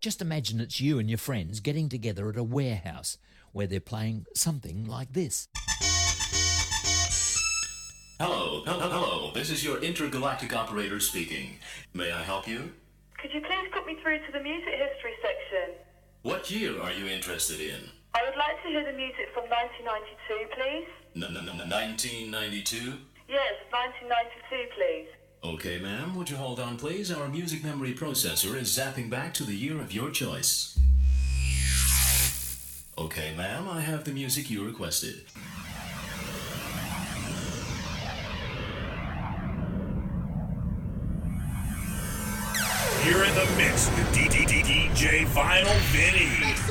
Just imagine it's you and your friends getting together at a warehouse where they're playing something like this. Hello, hello, hello. This is your intergalactic operator speaking. May I help you? Could you please put me through to the music history section? What year are you interested in? I would like to hear the music from 1992, please. N- n- n- 1992? Yes, 1992, please. Okay, ma'am. Would you hold on, please? Our music memory processor is zapping back to the year of your choice. Okay, ma'am. I have the music you requested. You're in the mix with DJ Vinyl Vinny.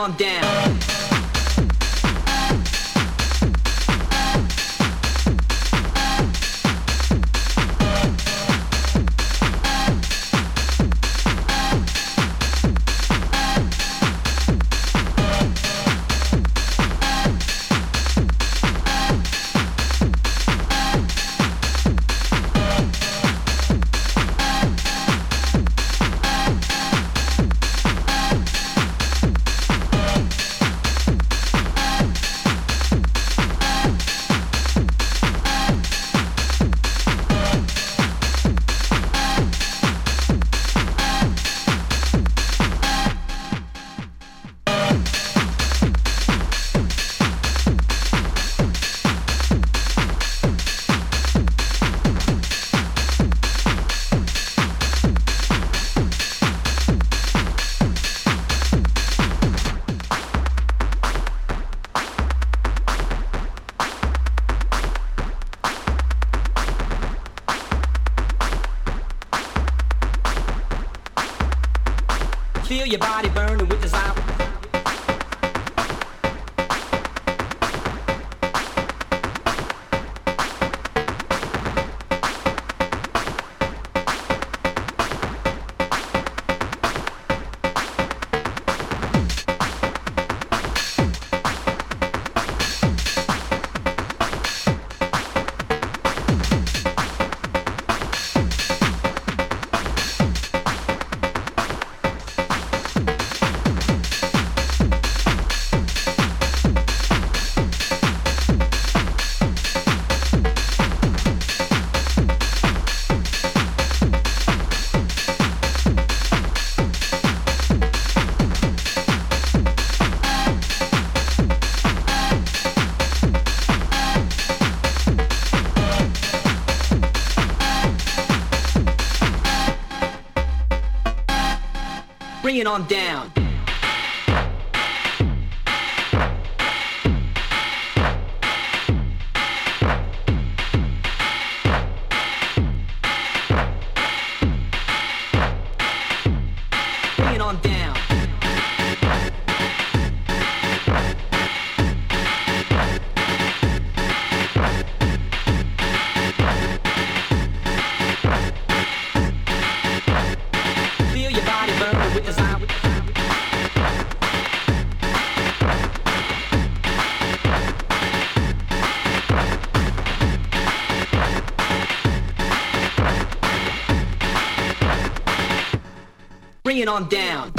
On down. Bring it on down. Bring on down.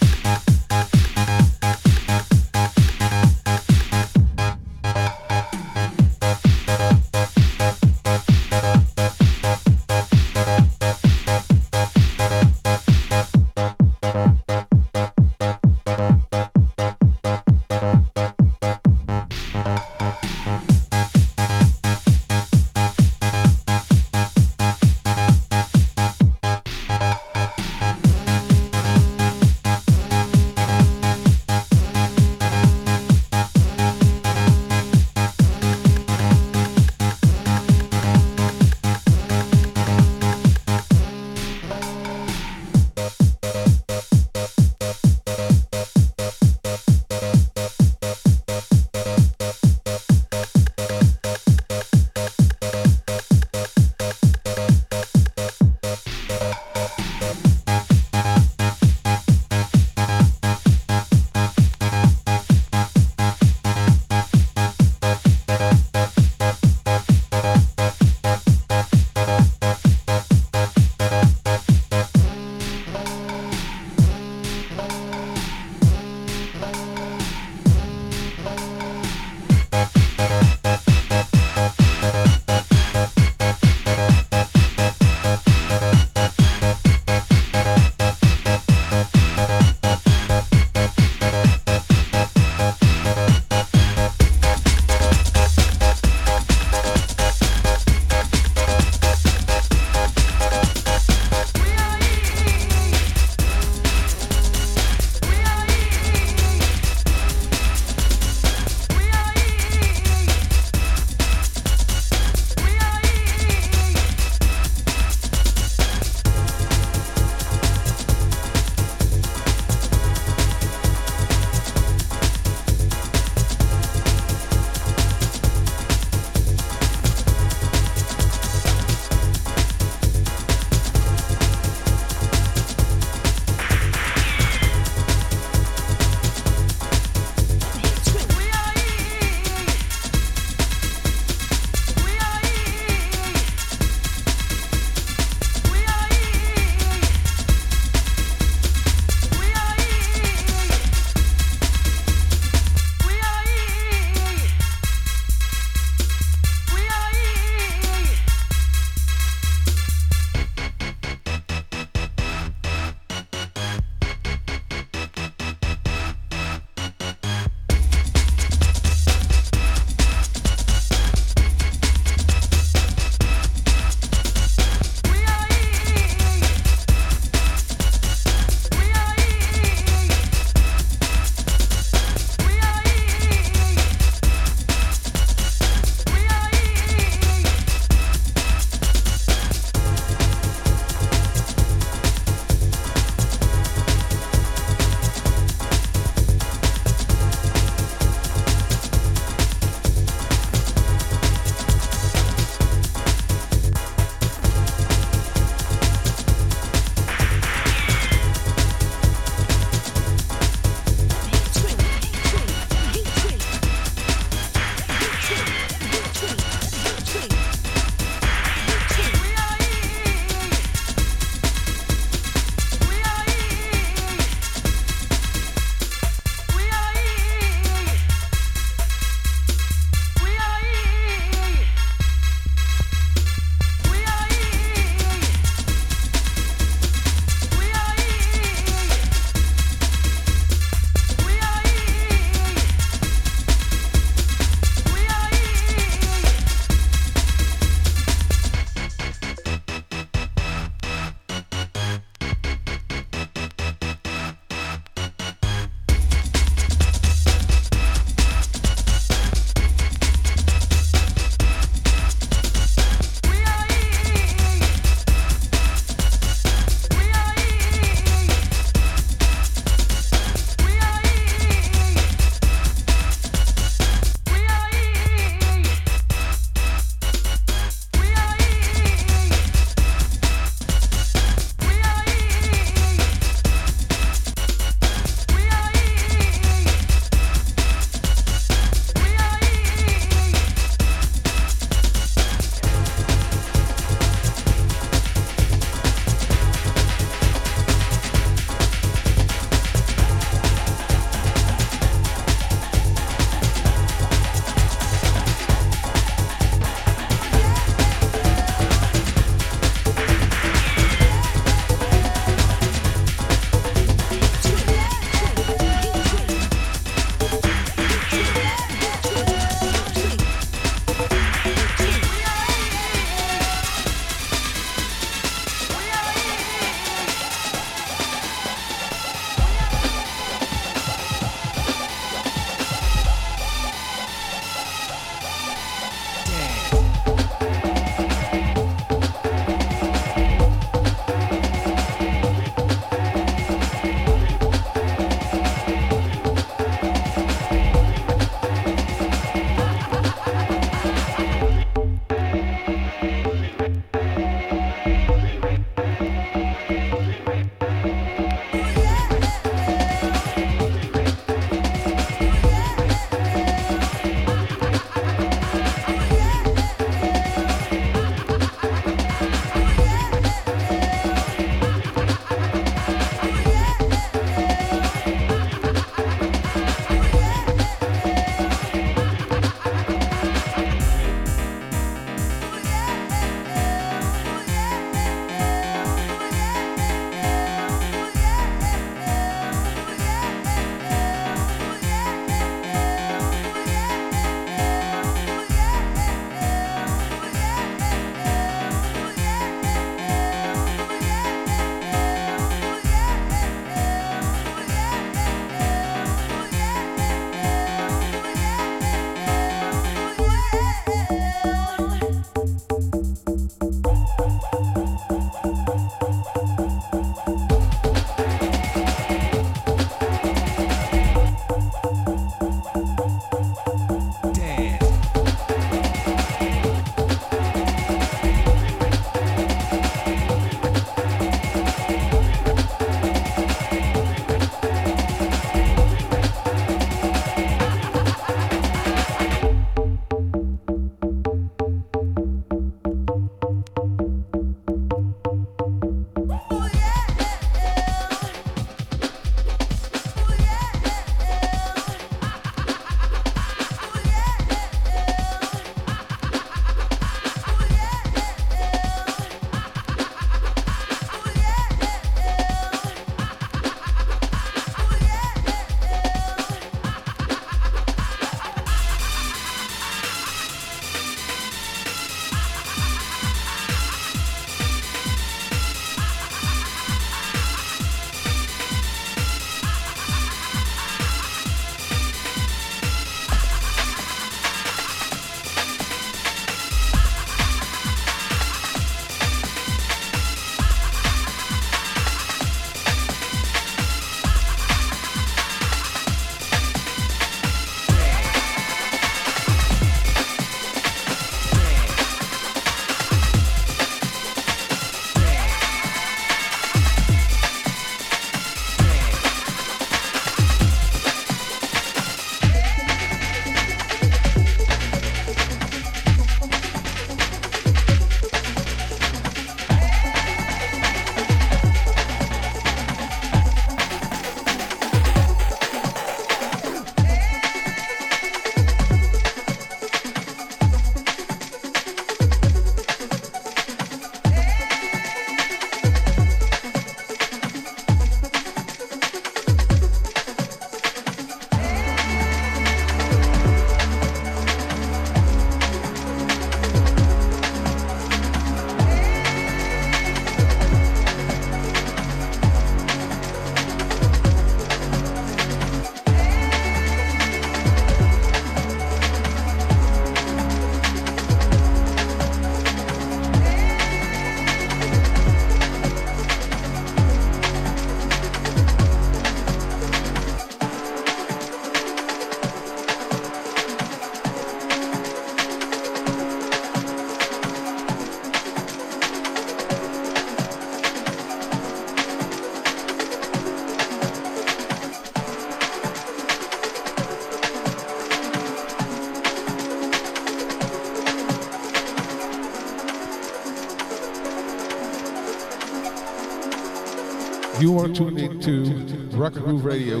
Into Rocket Groove Radio.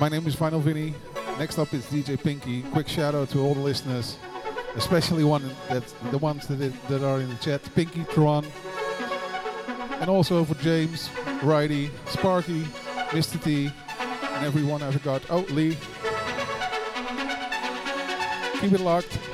My name is Final Vinny. Next up is DJ Pinky. Quick shout out to all the listeners, especially one that the ones that, it, that are in the chat. Pinky, Tron, and also for James, Righty, Sparky, Mr. T, and everyone I forgot. Oh, Lee. Keep it locked.